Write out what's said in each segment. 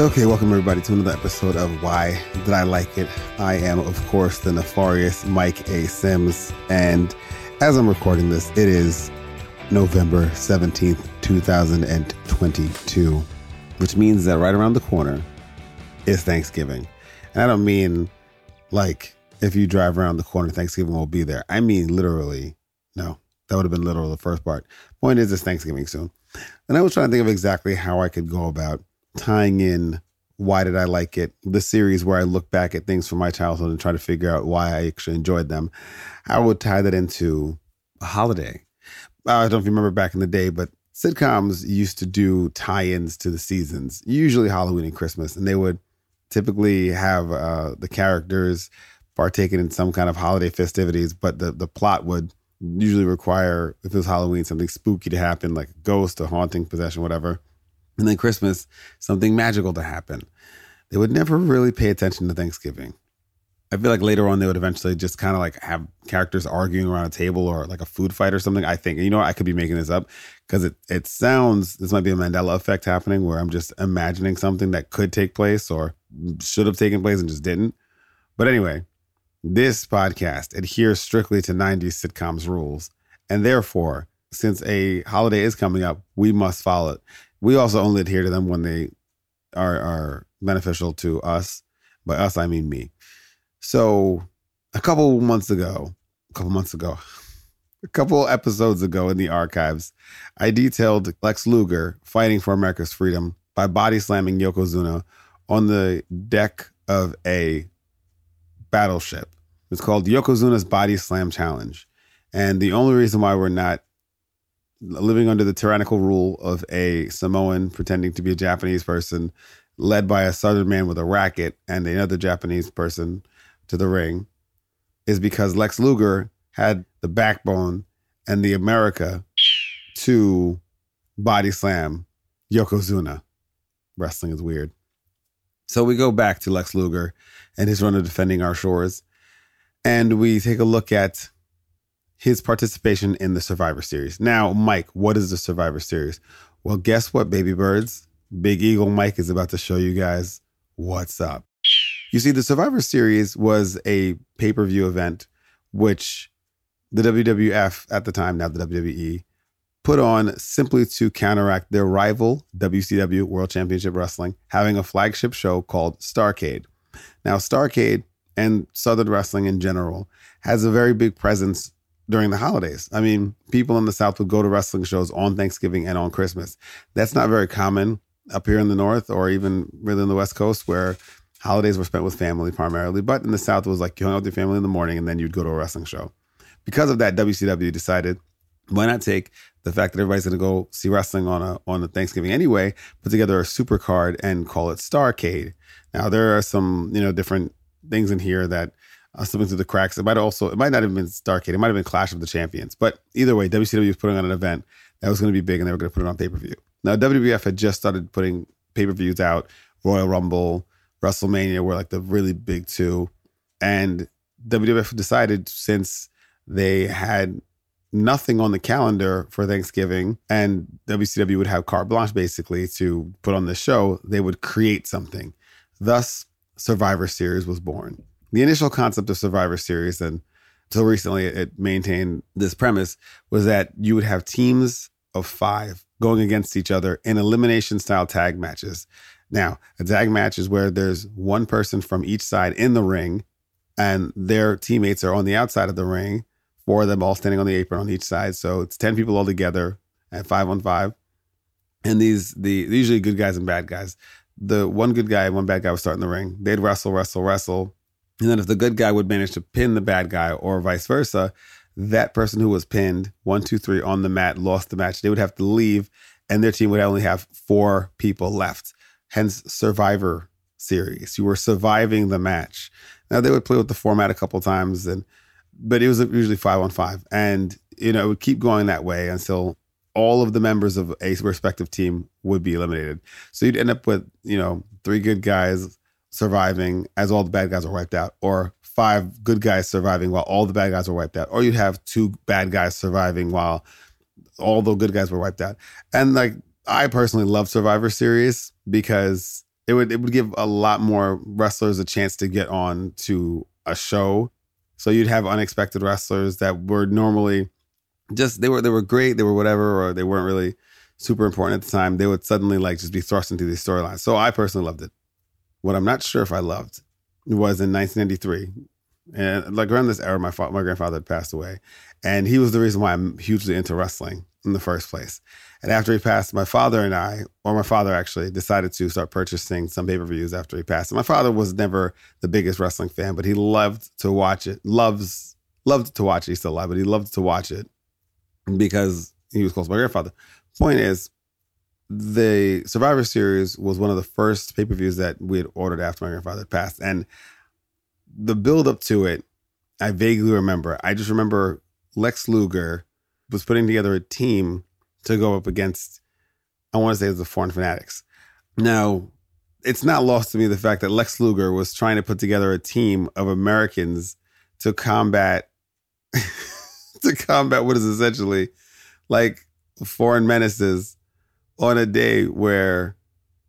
Okay, welcome everybody to another episode of Why Did I Like It? I am, of course, the nefarious Mike A. Sims, and as I'm recording this, it is November 17th, 2022, which means that right around the corner is Thanksgiving. And I don't mean like if you drive around the corner, Thanksgiving will be there. I mean literally, no, that would have been literal the first part. Point is, it's Thanksgiving soon. And I was trying to think of exactly how I could go about tying in why did I like it, the series where I look back at things from my childhood and try to figure out why I actually enjoyed them. I would tie that into a holiday. I don't remember back in the day, but sitcoms used to do tie-ins to the seasons, usually Halloween and Christmas, and they would typically have uh, the characters partaking in some kind of holiday festivities, but the the plot would usually require, if it was Halloween, something spooky to happen, like a ghost, a haunting, possession, whatever and then Christmas, something magical to happen. They would never really pay attention to Thanksgiving. I feel like later on they would eventually just kind of like have characters arguing around a table or like a food fight or something. I think, you know, I could be making this up because it it sounds this might be a Mandela effect happening where I'm just imagining something that could take place or should have taken place and just didn't. But anyway, this podcast adheres strictly to 90s sitcoms rules, and therefore, since a holiday is coming up, we must follow it. We also only adhere to them when they are are beneficial to us. By us, I mean me. So, a couple months ago, a couple months ago, a couple episodes ago in the archives, I detailed Lex Luger fighting for America's freedom by body slamming Yokozuna on the deck of a battleship. It's called Yokozuna's Body Slam Challenge. And the only reason why we're not living under the tyrannical rule of a Samoan pretending to be a Japanese person, led by a Southern man with a racket and another Japanese person to the ring, is because Lex Luger had the backbone and the America to body slam Yokozuna. Wrestling is weird. So we go back to Lex Luger and his run of defending our shores. And we take a look at his participation in the Survivor Series. Now, Mike, what is the Survivor Series? Well, guess what, baby birds? Big Eagle Mike is about to show you guys what's up. You see, the Survivor Series was a pay per view event, which the WWF at the time, now the WWE, put on simply to counteract their rival, WCW World Championship Wrestling, having a flagship show called Starcade. Now, Starcade and Southern Wrestling in general has a very big presence during the holidays. I mean, people in the South would go to wrestling shows on Thanksgiving and on Christmas. That's not very common up here in the North or even really in the West Coast where holidays were spent with family primarily. But in the South, it was like you hung out with your family in the morning and then you'd go to a wrestling show. Because of that, WCW decided why not take the fact that everybody's going to go see wrestling on a on a Thanksgiving anyway, put together a super card and call it Starcade. Now there are some you know different things in here that uh, slipping through the cracks. It might also, it might not have been Starcade. It might have been Clash of the Champions. But either way, WCW was putting on an event that was going to be big and they were going to put it on pay per view. Now, WWF had just started putting pay per views out. Royal Rumble, WrestleMania were like the really big two. And WWF decided since they had nothing on the calendar for Thanksgiving and WCW would have carte blanche basically to put on the show, they would create something. Thus, Survivor Series was born. The initial concept of Survivor Series, and until recently it maintained this premise, was that you would have teams of five going against each other in elimination style tag matches. Now, a tag match is where there's one person from each side in the ring, and their teammates are on the outside of the ring, four of them all standing on the apron on each side. So it's 10 people all together at five on five. And these, the usually good guys and bad guys. The one good guy and one bad guy would start in the ring. They'd wrestle, wrestle, wrestle and then if the good guy would manage to pin the bad guy or vice versa, that person who was pinned, one, two, three, on the mat, lost the match. They would have to leave, and their team would only have four people left. Hence, Survivor Series. You were surviving the match. Now they would play with the format a couple times, and but it was usually five on five, and you know it would keep going that way until all of the members of a respective team would be eliminated. So you'd end up with you know three good guys surviving as all the bad guys are wiped out, or five good guys surviving while all the bad guys are wiped out, or you'd have two bad guys surviving while all the good guys were wiped out. And like, I personally love Survivor Series because it would it would give a lot more wrestlers a chance to get on to a show. So you'd have unexpected wrestlers that were normally just they were they were great, they were whatever, or they weren't really super important at the time. They would suddenly like just be thrust into these storylines. So I personally loved it. What I'm not sure if I loved was in 1993, and like around this era, my fa- my grandfather had passed away, and he was the reason why I'm hugely into wrestling in the first place. And after he passed, my father and I, or my father actually, decided to start purchasing some pay per views after he passed. And my father was never the biggest wrestling fan, but he loved to watch it. Loves loved to watch it. He's still alive, but he loved to watch it because he was close to my grandfather. Point is, the Survivor Series was one of the first pay per views that we had ordered after my grandfather passed, and the build up to it, I vaguely remember. I just remember Lex Luger was putting together a team to go up against, I want to say the Foreign Fanatics. Now, it's not lost to me the fact that Lex Luger was trying to put together a team of Americans to combat to combat what is essentially like foreign menaces on a day where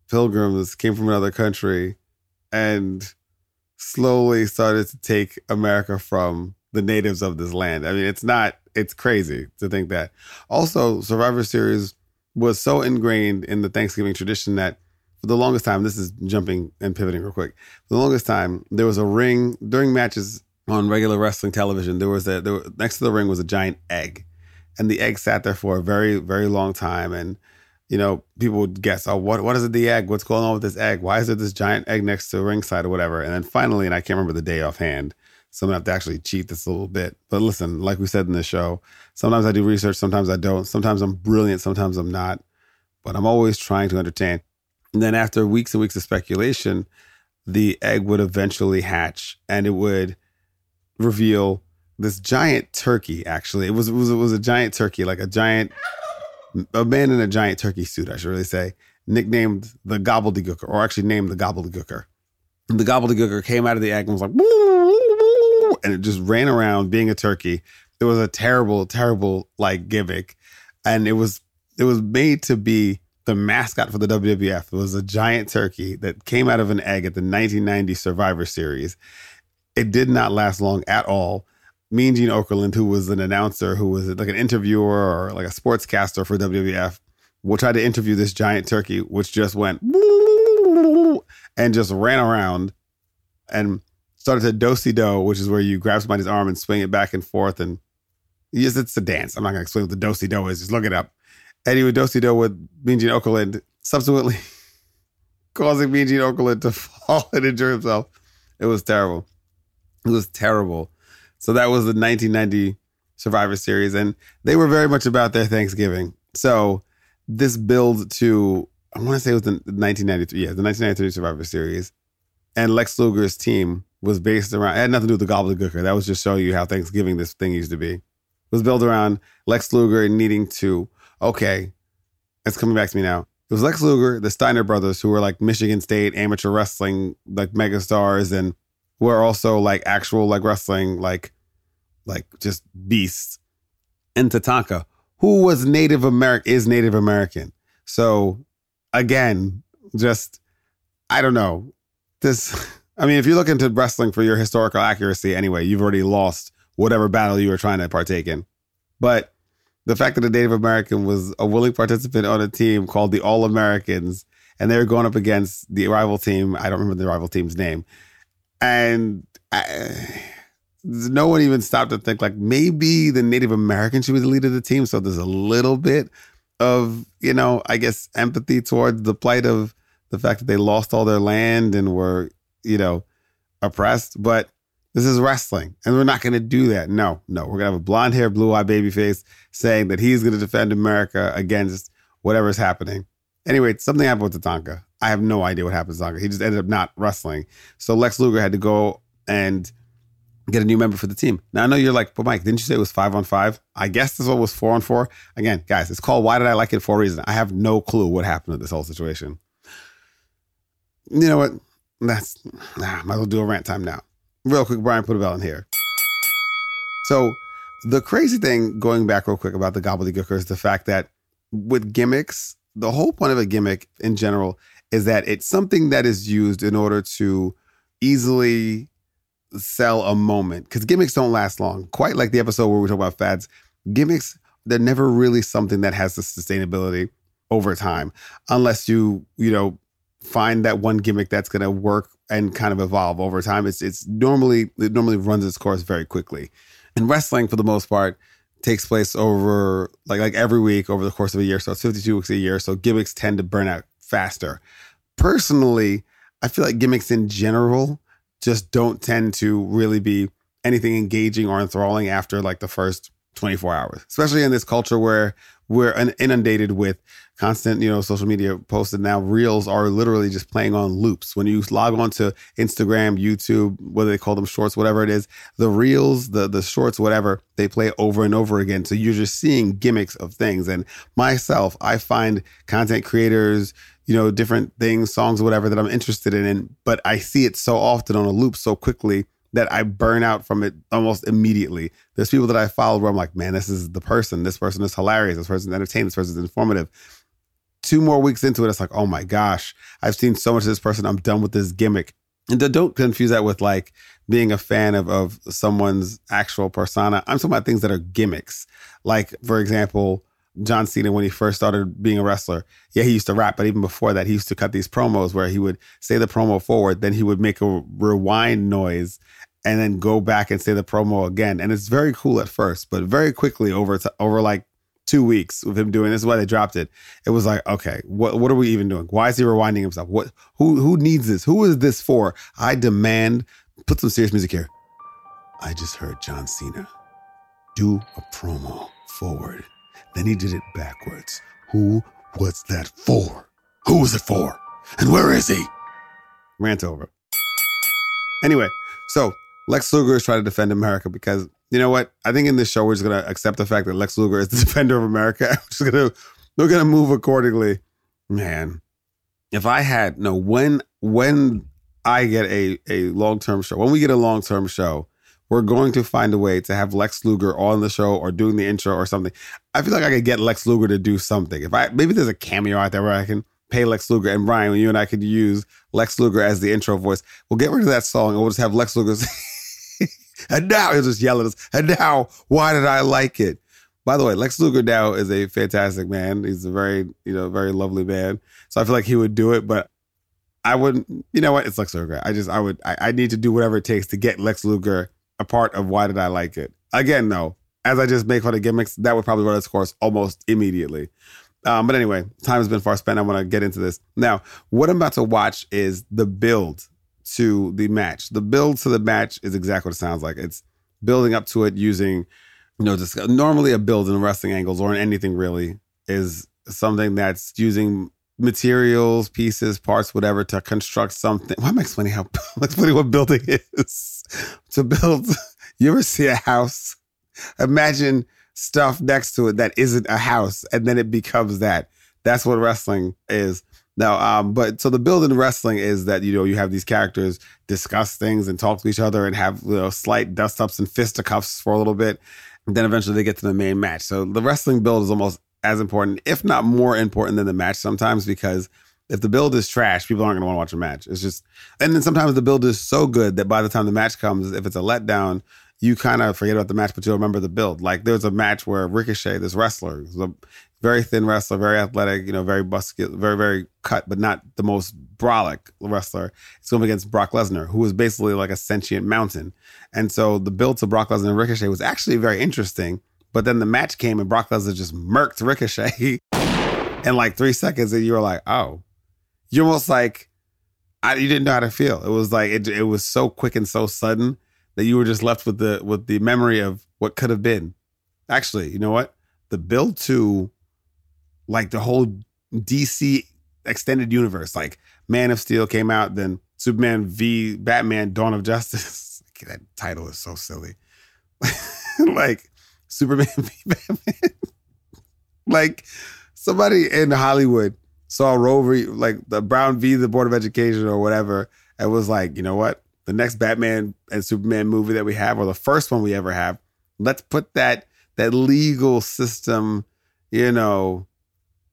pilgrims came from another country and slowly started to take America from the natives of this land. I mean, it's not, it's crazy to think that. Also, Survivor Series was so ingrained in the Thanksgiving tradition that for the longest time, this is jumping and pivoting real quick. For the longest time, there was a ring during matches on regular wrestling television. There was a, there, next to the ring was a giant egg. And the egg sat there for a very, very long time. And you know, people would guess, oh, what what is it, the egg? What's going on with this egg? Why is there this giant egg next to a ringside or whatever? And then finally, and I can't remember the day offhand, so I'm gonna have to actually cheat this a little bit. But listen, like we said in the show, sometimes I do research, sometimes I don't. Sometimes I'm brilliant, sometimes I'm not. But I'm always trying to entertain. And then after weeks and weeks of speculation, the egg would eventually hatch and it would reveal this giant turkey. Actually, it was it was, it was a giant turkey, like a giant a man in a giant turkey suit, I should really say, nicknamed the Gobbledygooker, or actually named the Gobbledygooker. And the Gobbledygooker came out of the egg and was like, and it just ran around being a turkey. It was a terrible, terrible like gimmick, and it was it was made to be the mascot for the WWF. It was a giant turkey that came out of an egg at the 1990 Survivor Series. It did not last long at all. Mean Gene Okerlund, who was an announcer, who was like an interviewer or like a sportscaster for WWF, will try to interview this giant turkey, which just went and just ran around and started to dosey do, which is where you grab somebody's arm and swing it back and forth. And yes, it's a dance. I'm not going to explain what the dosey do is. Just look it up. And he would dosey do with Mean Gene Okerlund, subsequently causing Mean Gene Okerlund to fall and injure himself. It was terrible. It was terrible. So that was the 1990 Survivor Series, and they were very much about their Thanksgiving. So this build to I want to say it was the 1993, yeah, the 1993 Survivor Series, and Lex Luger's team was based around. It had nothing to do with the Gobbledygooker. That was just showing you how Thanksgiving this thing used to be. It was built around Lex Luger needing to. Okay, it's coming back to me now. It was Lex Luger, the Steiner brothers, who were like Michigan State amateur wrestling like megastars, and who are also like actual like wrestling like like just beasts. And Tatanka, who was Native American, is Native American. So again, just I don't know. This I mean, if you look into wrestling for your historical accuracy anyway, you've already lost whatever battle you were trying to partake in. But the fact that a Native American was a willing participant on a team called the All Americans, and they were going up against the rival team. I don't remember the rival team's name and I, no one even stopped to think like maybe the Native American should be the leader of the team. So there's a little bit of you know, I guess empathy towards the plight of the fact that they lost all their land and were you know oppressed. But this is wrestling, and we're not going to do that. No, no, we're going to have a blonde hair, blue eye baby face saying that he's going to defend America against whatever's happening. Anyway, something happened with Tatanka. I have no idea what happened to Tatanka. He just ended up not wrestling. So Lex Luger had to go and get a new member for the team. Now I know you're like, but Mike, didn't you say it was five on five? I guess this one was four on four. Again, guys, it's called Why Did I Like It for a reason. I have no clue what happened to this whole situation. You know what? That's nah, might as well do a rant time now. Real quick, Brian put a bell in here. So the crazy thing, going back real quick about the gobbledygooker is the fact that with gimmicks, the whole point of a gimmick in general is that it's something that is used in order to easily sell a moment because gimmicks don't last long. Quite like the episode where we talk about fads, gimmicks they're never really something that has the sustainability over time unless you you know find that one gimmick that's going to work and kind of evolve over time. It's it's normally it normally runs its course very quickly. And wrestling for the most part takes place over like like every week over the course of a year. So it's 52 weeks a year. So gimmicks tend to burn out faster. Personally, I feel like gimmicks in general just don't tend to really be anything engaging or enthralling after like the first 24 hours, especially in this culture where we're inundated with constant, you know, social media posts. And now reels are literally just playing on loops. When you log on to Instagram, YouTube, whether they call them shorts, whatever it is, the reels, the the shorts, whatever, they play over and over again. So you're just seeing gimmicks of things. And myself, I find content creators, you know, different things, songs, whatever that I'm interested in, but I see it so often on a loop so quickly that I burn out from it almost immediately. There's people that I follow where I'm like, man, this is the person. This person is hilarious. This person's entertaining. This person's informative. Two more weeks into it, it's like, oh my gosh, I've seen so much of this person. I'm done with this gimmick. And don't confuse that with like being a fan of, of someone's actual persona. I'm talking about things that are gimmicks. Like, for example, John Cena when he first started being a wrestler. Yeah, he used to rap, but even before that, he used to cut these promos where he would say the promo forward, then he would make a rewind noise and then go back and say the promo again. And it's very cool at first, but very quickly over to, over like two weeks with him doing this is why they dropped it. It was like, okay, what what are we even doing? Why is he rewinding himself? What who who needs this? Who is this for? I demand put some serious music here. I just heard John Cena do a promo forward then he did it backwards. Who was that for? Who was it for? And where is he? Rant over. Anyway, so Lex Luger is trying to defend America because you know what? I think in this show we're just gonna accept the fact that Lex Luger is the defender of America. we're just gonna we're gonna move accordingly. Man, if I had no when when I get a a long term show, when we get a long term show, we're going to find a way to have Lex Luger on the show or doing the intro or something. I feel like I could get Lex Luger to do something. If I maybe there's a cameo out there where I can pay Lex Luger and Brian, you and I could use Lex Luger as the intro voice. We'll get rid of that song and we'll just have Lex Luger. and now he'll just yell at us. And now, why did I like it? By the way, Lex Luger now is a fantastic man. He's a very, you know, very lovely man. So I feel like he would do it, but I wouldn't. You know what? It's Lex Luger. I just, I would, I, I need to do whatever it takes to get Lex Luger a part of why did I like it. Again, though, as I just make fun of gimmicks, that would probably run its course almost immediately. Um, but anyway, time has been far spent. I want to get into this. Now, what I'm about to watch is the build to the match. The build to the match is exactly what it sounds like. It's building up to it using, you know, just normally a build in wrestling angles or in anything really is something that's using materials, pieces, parts, whatever to construct something. Why am I explaining how explaining what building is? to build, you ever see a house? Imagine stuff next to it that isn't a house, and then it becomes that. That's what wrestling is. Now, um, but so the build in wrestling is that you know you have these characters discuss things and talk to each other and have you know slight dust ups and fisticuffs for a little bit, and then eventually they get to the main match. So the wrestling build is almost as important, if not more important than the match sometimes, because if the build is trash, people aren't going to want to watch a match. It's just, and then sometimes the build is so good that by the time the match comes, if it's a letdown, you kind of forget about the match, but you'll remember the build. Like there's a match where Ricochet, this wrestler, a very thin wrestler, very athletic, you know, very muscular, very, very cut, but not the most brolic wrestler. It's going against Brock Lesnar, who was basically like a sentient mountain. And so the build to Brock Lesnar and Ricochet was actually very interesting but then the match came and Brock Lesnar just murked Ricochet in like three seconds, and you were like, "Oh, you're almost like I, you didn't know how to feel." It was like it, it was so quick and so sudden that you were just left with the with the memory of what could have been. Actually, you know what? The build to like the whole DC extended universe, like Man of Steel came out, then Superman v Batman: Dawn of Justice. that title is so silly. like Superman v Batman. like somebody in Hollywood saw Rover like the Brown v the Board of Education or whatever, and was like, you know what? The next Batman and Superman movie that we have, or the first one we ever have, let's put that that legal system, you know,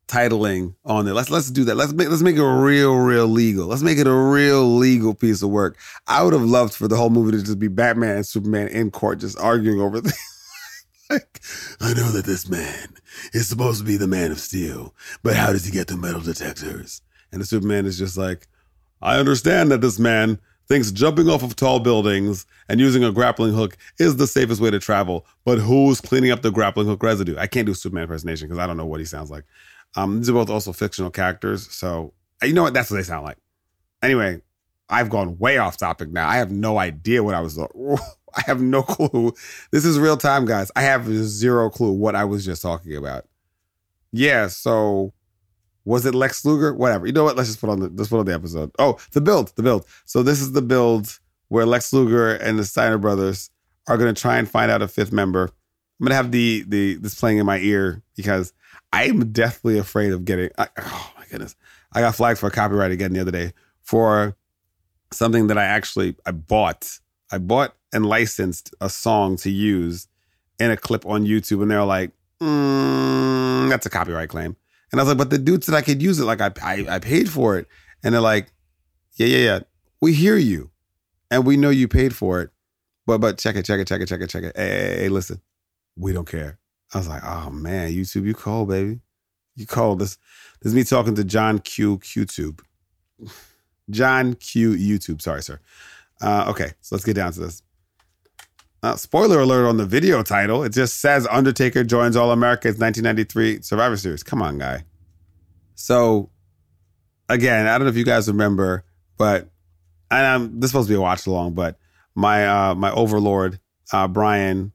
titling on it. Let's let's do that. Let's make let's make it real, real legal. Let's make it a real legal piece of work. I would have loved for the whole movie to just be Batman and Superman in court just arguing over things. I know that this man is supposed to be the man of steel, but how does he get through metal detectors? And the Superman is just like, I understand that this man thinks jumping off of tall buildings and using a grappling hook is the safest way to travel. But who's cleaning up the grappling hook residue? I can't do Superman impersonation because I don't know what he sounds like. Um, these are both also fictional characters, so you know what? That's what they sound like. Anyway, I've gone way off topic now. I have no idea what I was. I have no clue. This is real time, guys. I have zero clue what I was just talking about. Yeah, so was it Lex Luger? Whatever. You know what? Let's just put on the let's put on the episode. Oh, the build, the build. So this is the build where Lex Luger and the Steiner brothers are going to try and find out a fifth member. I'm going to have the the this playing in my ear because I am deathly afraid of getting. I, oh my goodness, I got flagged for copyright again the other day for something that I actually I bought. I bought and licensed a song to use in a clip on YouTube, and they're like, mm, "That's a copyright claim." And I was like, but the dude said I could use it. Like I, I, I paid for it. And they're like, yeah, yeah, yeah. We hear you, and we know you paid for it. But but check it, check it, check it, check it, check it. Hey, hey, hey listen, we don't care. I was like, oh man, YouTube, you cold, baby. You cold. This this is me talking to John Q QTube. John Q YouTube. Sorry, sir. Uh, okay, so let's get down to this. Uh, spoiler alert on the video title. It just says Undertaker joins All America's 1993 Survivor Series. Come on, guy. So, again, I don't know if you guys remember, but and I'm, this is supposed to be a watch along, but my uh, my overlord uh, Brian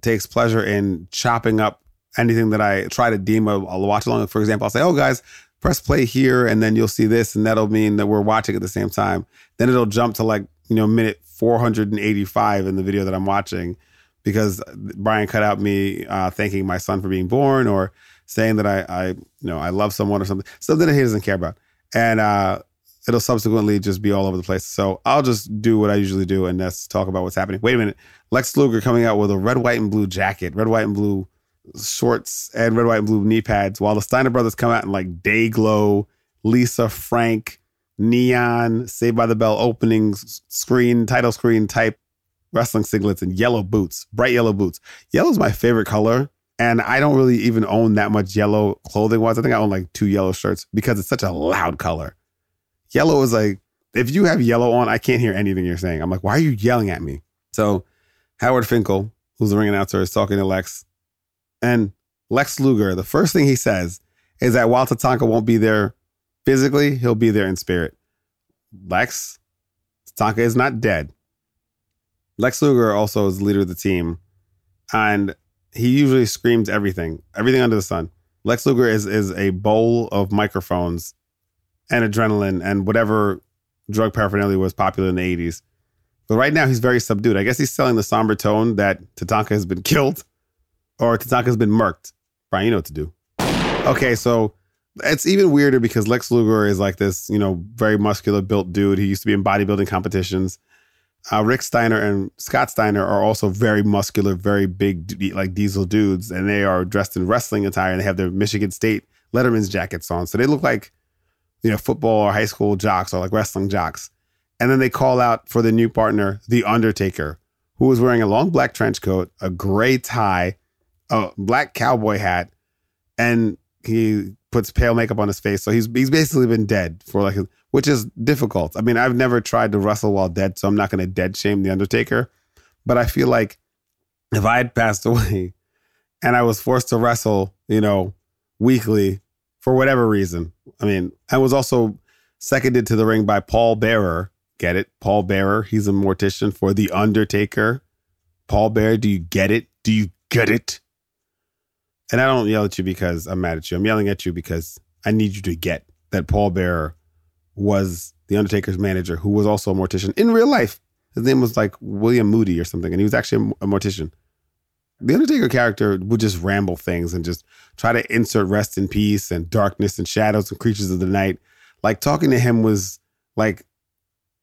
takes pleasure in chopping up anything that I try to deem a, a watch along. For example, I'll say, "Oh, guys, press play here, and then you'll see this, and that'll mean that we're watching at the same time." Then it'll jump to like you know minute 485 in the video that I'm watching because Brian cut out me uh, thanking my son for being born or saying that I, I, you know, I love someone or something, something that he doesn't care about. And uh, it'll subsequently just be all over the place. So I'll just do what I usually do and that's talk about what's happening. Wait a minute. Lex Luger coming out with a red, white, and blue jacket, red, white, and blue shorts, and red, white, and blue knee pads, while the Steiner brothers come out in like day glow, Lisa Frank, neon Saved by the Bell opening screen, title screen type wrestling singlets and yellow boots, bright yellow boots. Yellow is my favorite color. And I don't really even own that much yellow clothing wise. I think I own like two yellow shirts because it's such a loud color. Yellow is like, if you have yellow on, I can't hear anything you're saying. I'm like, why are you yelling at me? So Howard Finkel, who's the ring announcer, is talking to Lex. And Lex Luger, the first thing he says is that while Tatanka won't be there Physically, he'll be there in spirit. Lex, Tatanka is not dead. Lex Luger also is the leader of the team, and he usually screams everything, everything under the sun. Lex Luger is is a bowl of microphones and adrenaline and whatever drug paraphernalia was popular in the 80s. But right now he's very subdued. I guess he's selling the somber tone that Tatanka has been killed or Tatanka has been murked. Brian, you know what to do. Okay, so it's even weirder because Lex Luger is like this, you know, very muscular built dude. He used to be in bodybuilding competitions. Uh, Rick Steiner and Scott Steiner are also very muscular, very big, like diesel dudes, and they are dressed in wrestling attire and they have their Michigan State Letterman's jackets on. So they look like, you know, football or high school jocks or like wrestling jocks. And then they call out for the new partner, The Undertaker, who was wearing a long black trench coat, a gray tie, a black cowboy hat, and he puts pale makeup on his face. So he's he's basically been dead for like, which is difficult. I mean, I've never tried to wrestle while dead, so I'm not going to dead shame the Undertaker. But I feel like if I had passed away and I was forced to wrestle, you know, weekly for whatever reason, I mean, I was also seconded to the ring by Paul Bearer. Get it? Paul Bearer. He's a mortician for the Undertaker. Paul Bearer, do you get it? Do you get it? And I don't yell at you because I'm mad at you. I'm yelling at you because I need you to get that Paul Bearer was the Undertaker's manager, who was also a mortician in real life. His name was like William Moody or something, and he was actually a mortician. The Undertaker character would just ramble things and just try to insert rest in peace and darkness and shadows and creatures of the night. Like talking to him was like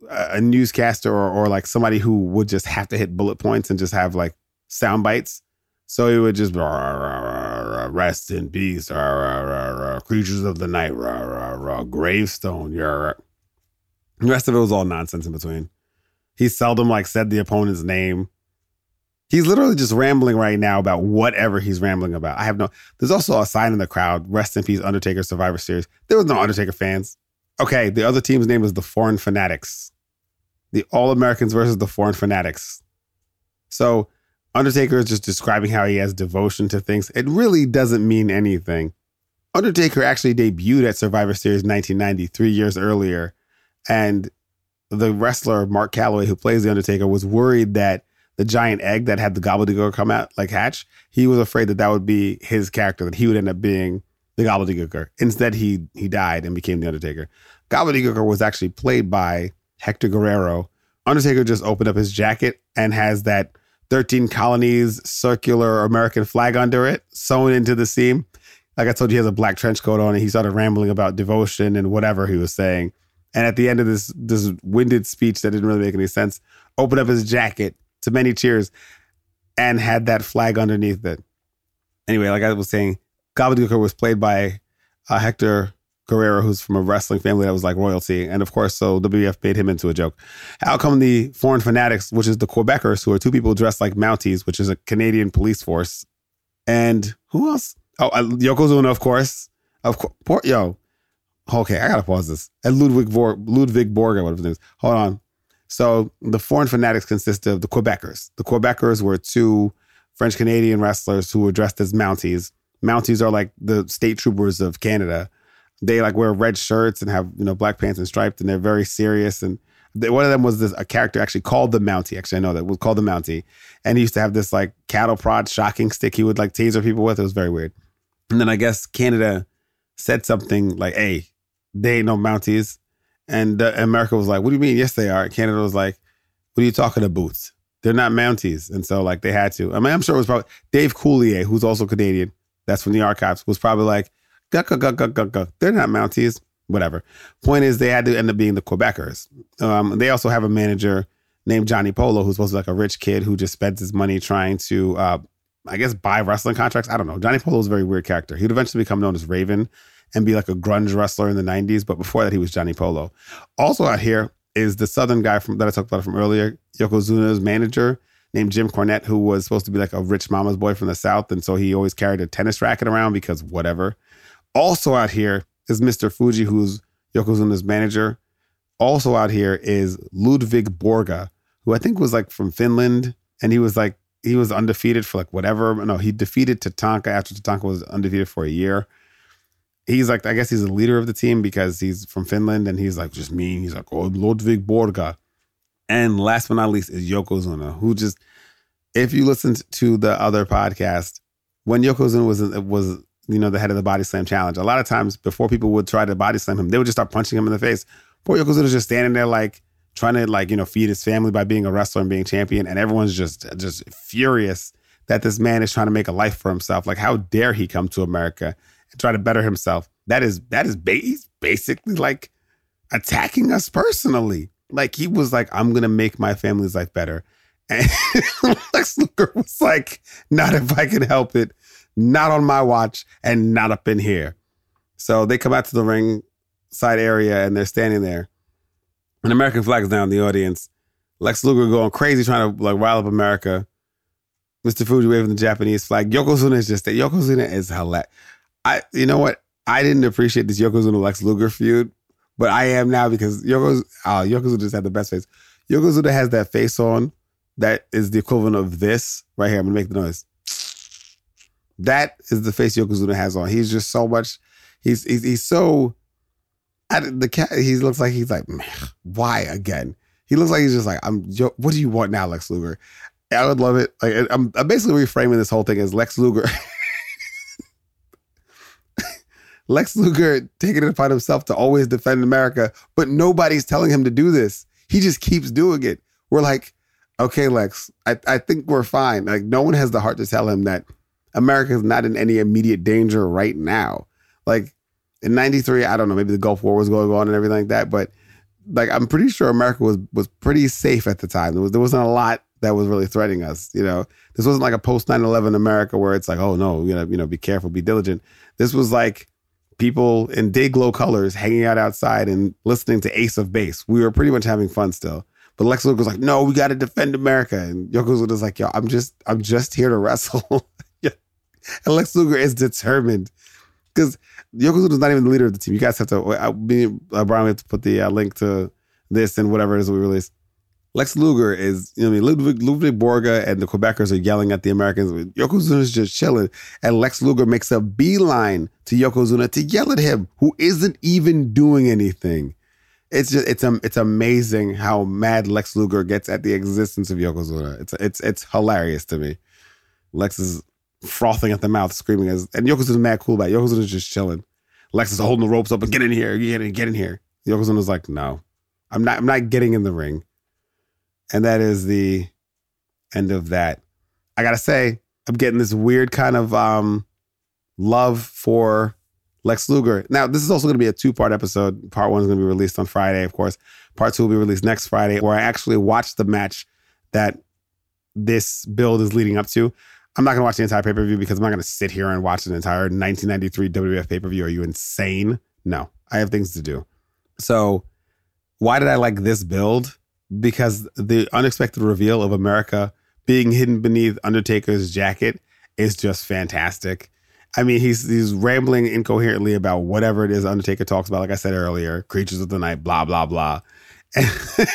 a newscaster or, or like somebody who would just have to hit bullet points and just have like sound bites. So he would just rest in peace, creatures of the night, rah, rah, rah, gravestone, yeah. The rest of it was all nonsense in between. He seldom like said the opponent's name. He's literally just rambling right now about whatever he's rambling about. I have no. There's also a sign in the crowd. Rest in peace, Undertaker Survivor Series. There was no Undertaker fans. Okay, the other team's name was the Foreign Fanatics. The All Americans versus the Foreign Fanatics. So Undertaker is just describing how he has devotion to things. It really doesn't mean anything. Undertaker actually debuted at Survivor Series 1990, three years earlier, and the wrestler Mark Calaway, who plays the Undertaker, was worried that the giant egg that had the gobbledygook come out like hatch, he was afraid that that would be his character, that he would end up being the gobbledygooker. Instead, he he died and became the Undertaker. Gobbledygooker was actually played by Hector Guerrero. Undertaker just opened up his jacket and has that 13 colonies circular American flag under it sewn into the seam. Like I told you, he has a black trench coat on and he started rambling about devotion and whatever he was saying. And at the end of this this winded speech that didn't really make any sense, opened up his jacket to many cheers and had that flag underneath it. Anyway, like I was saying, Gobbledygooker was played by uh, Hector Guerrero, who's from a wrestling family that was like royalty. And of course, so WWF made him into a joke. How come the foreign fanatics, which is the Quebecers, who are two people dressed like Mounties, which is a Canadian police force, and who else? Oh, uh, Yokozuna, of course. Of course, yo. Okay, I gotta pause this. And Ludwig Vor- Ludwig Borga, whatever his name is. Hold on. So the foreign fanatics consist of the Quebecers. The Quebecers were two French Canadian wrestlers who were dressed as Mounties. Mounties are like the state troopers of Canada. They like wear red shirts and have you know black pants and striped, and they're very serious. And they, one of them was this a character actually called the Mountie. Actually, I know that was called the Mountie, and he used to have this like cattle prod shocking stick he would like taser people with. It was very weird. And then I guess Canada said something like, "Hey, they ain't no Mounties," and uh, America was like, "What do you mean? Yes, they are." Canada was like, "What are you talking about? They're not Mounties," and so like they had to. I mean, I'm sure it was probably Dave Coulier, who's also Canadian. That's from the archives. Was probably like, "Guck, guck, guck, guck, guck." They're not Mounties. Whatever. Point is, they had to end up being the Quebecers. Um, they also have a manager named Johnny Polo, who's supposed to be like a rich kid who just spends his money trying to, uh, I guess, buy wrestling contracts. I don't know. Johnny Polo is a very weird character. He'd eventually become known as Raven and be like a grunge wrestler in the 90s. But before that, he was Johnny Polo. Also out here is the Southern guy from that I talked about from earlier, Yokozuna's manager named Jim Cornette, who was supposed to be like a rich mama's boy from the South. And so he always carried a tennis racket around because whatever. Also out here is Mr. Fuji, who's Yokozuna's manager. Also out here is Ludwig Borga, who I think was like from Finland. And he was like, he was undefeated for like whatever. No, he defeated Tatanka after Tatanka was undefeated for a year he's like, I guess he's the leader of the team because he's from Finland and he's like just mean. He's like, oh, Ludwig Borga. And last but not least is Yokozuna, who just, if you listened to the other podcast, when Yokozuna was was you know the head of the Body Slam Challenge, a lot of times before people would try to body slam him, they would just start punching him in the face. Poor Yokozuna's just standing there like trying to like you know feed his family by being a wrestler and being champion, and everyone's just just furious that this man is trying to make a life for himself. Like, how dare he come to America and try to better himself? That is that is ba- he's basically like attacking us personally. Like he was like, I'm gonna make my family's life better. And Lex Luger was like, not if I can help it, not on my watch, and not up in here. So they come out to the ring side area and they're standing there. An American flag is down in the audience. Lex Luger going crazy trying to like rile up America. Mr. Fuji waving the Japanese flag. Yokozuna is just that. Yokozuna is hilarious. I, you know what? I didn't appreciate this Yokozuna Lex Luger feud, but I am now because Yokoz, uh, Yokozuna just had the best face. Yokozuna has that face on that is the equivalent of this right here. I'm gonna make the noise. That is the face Yokozuna has on. He's just so much. He's he's, he's so. I, the cat. He looks like he's like, why again? He looks like he's just like, I'm. What do you want now, Lex Luger? I would love it. Like I'm, I'm basically reframing this whole thing as Lex Luger. Lex Luger taking it upon himself to always defend America, but nobody's telling him to do this. He just keeps doing it. We're like, okay, Lex, I, I think we're fine. Like, no one has the heart to tell him that America is not in any immediate danger right now. Like, in 93, I don't know, maybe the Gulf War was going on and everything like that, but like, I'm pretty sure America was was pretty safe at the time. There, was, there wasn't a lot that was really threatening us. You know, this wasn't like a post 9 11 America where it's like, oh no, you know, you know, be careful, be diligent. This was like, people in day glow colors hanging out outside and listening to Ace of Base. We were pretty much having fun still. But Lex Luger was like, "No, we got to defend America." And Yokozuna was like, "Yo, I'm just, I'm just here to wrestle." And Lex Luger is determined because Yokozuna is not even the leader of the team. You guys have to. I, me, uh, Brian, we have to put the uh, link to this and whatever it is we release. Lex Luger is, you know, I mean, Ludwig, Ludwig Borga and the Quebecers are yelling at the Americans. Yokozuna is just chilling. And Lex Luger makes a beeline to Yokozuna to yell at him, who isn't even doing anything. It's just, it's, um, it's amazing how mad Lex Luger gets at the existence of Yokozuna. It's, it's, it's hilarious to me. Lex is frothing at the mouth, screaming as, and Yokozuna's mad cool about it. Yokozuna's just chilling. Lex is holding the ropes up and get in here, get in, get in here. Yokozuna's like, no, I'm not, I'm not getting in the ring. And that is the end of that. I gotta say, I'm getting this weird kind of um, love for Lex Luger. Now, this is also going to be a two part episode. Part one is going to be released on Friday, of course. Part two will be released next Friday, where I actually watch the match that this build is leading up to. I'm not going to watch the entire pay per view because I'm not going to sit here and watch an entire 1993 WWF pay per view. Are you insane? No, I have things to do. So, why did I like this build? because the unexpected reveal of America being hidden beneath Undertaker's jacket is just fantastic. I mean, he's he's rambling incoherently about whatever it is Undertaker talks about. Like I said earlier, creatures of the night, blah blah blah.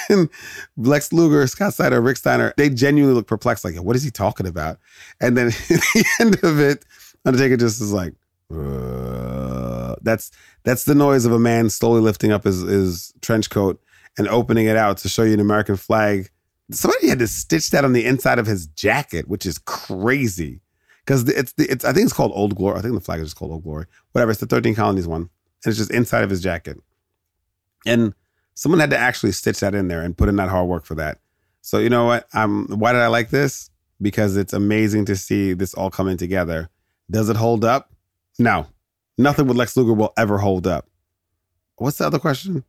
And Lex Luger, Scott Steiner, Rick Steiner, they genuinely look perplexed. Like, what is he talking about? And then at the end of it, Undertaker just is like, uh, that's that's the noise of a man slowly lifting up his his trench coat and opening it out to show you an American flag. Somebody had to stitch that on the inside of his jacket, which is crazy. Because it's the it's I think it's called Old Glory. I think the flag is just called Old Glory. Whatever. It's the 13 colonies one. And it's just inside of his jacket. And someone had to actually stitch that in there and put in that hard work for that. So you know what? Um, why did I like this? Because it's amazing to see this all coming together. Does it hold up? No. Nothing with Lex Luger will ever hold up. What's the other question?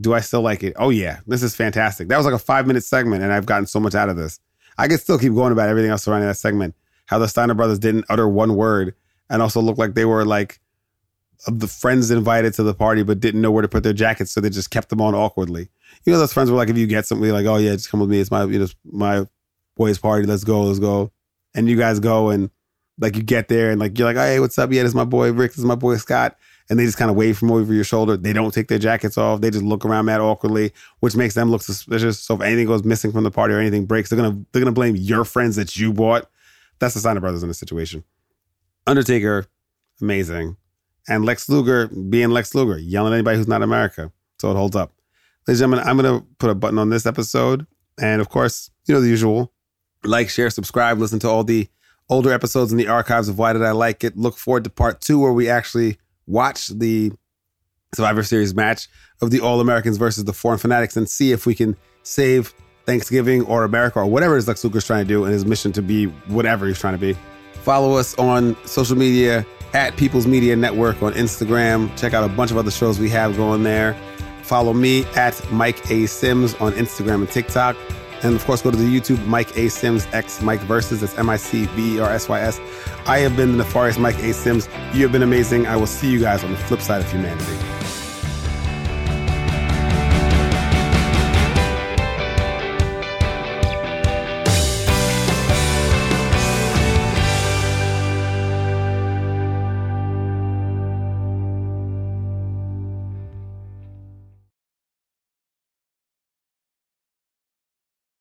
Do I still like it? Oh yeah, this is fantastic. That was like a five minute segment, and I've gotten so much out of this. I could still keep going about everything else surrounding that segment. How the Steiner brothers didn't utter one word, and also looked like they were like the friends invited to the party, but didn't know where to put their jackets, so they just kept them on awkwardly. You know, those friends were like, if you get something, like, oh yeah, just come with me. It's my you know my boys' party. Let's go, let's go. And you guys go and like you get there and like you're like, hey, what's up? Yeah, this is my boy Rick. This is my boy Scott and they just kind of wave from over your shoulder. They don't take their jackets off. They just look around mad awkwardly, which makes them look suspicious. So if anything goes missing from the party or anything breaks, they're gonna they're gonna blame your friends that you bought. That's the Steiner brothers in this situation. Undertaker, amazing. And Lex Luger being Lex Luger, yelling at anybody who's not America. So it holds up. Ladies and gentlemen, I'm gonna put a button on this episode. And of course, you know the usual. Like, share, subscribe, listen to all the older episodes in the archives of Why Did I Like It. Look forward to part two where we actually watch the Survivor Series match of the All Americans versus the Foreign Fanatics and see if we can save Thanksgiving or America or whatever it is Lex Luger's trying to do in his mission to be whatever he's trying to be. Follow us on social media at People's Media Network on Instagram. Check out a bunch of other shows we have going there. Follow me at Mike A. Sims on Instagram and TikTok. And of course, go to the YouTube Mike A. Sims X Mike Versus. That's M I C B E R S Y S. I have been the nefarious Mike A. Sims. You have been amazing. I will see you guys on the flip side of humanity.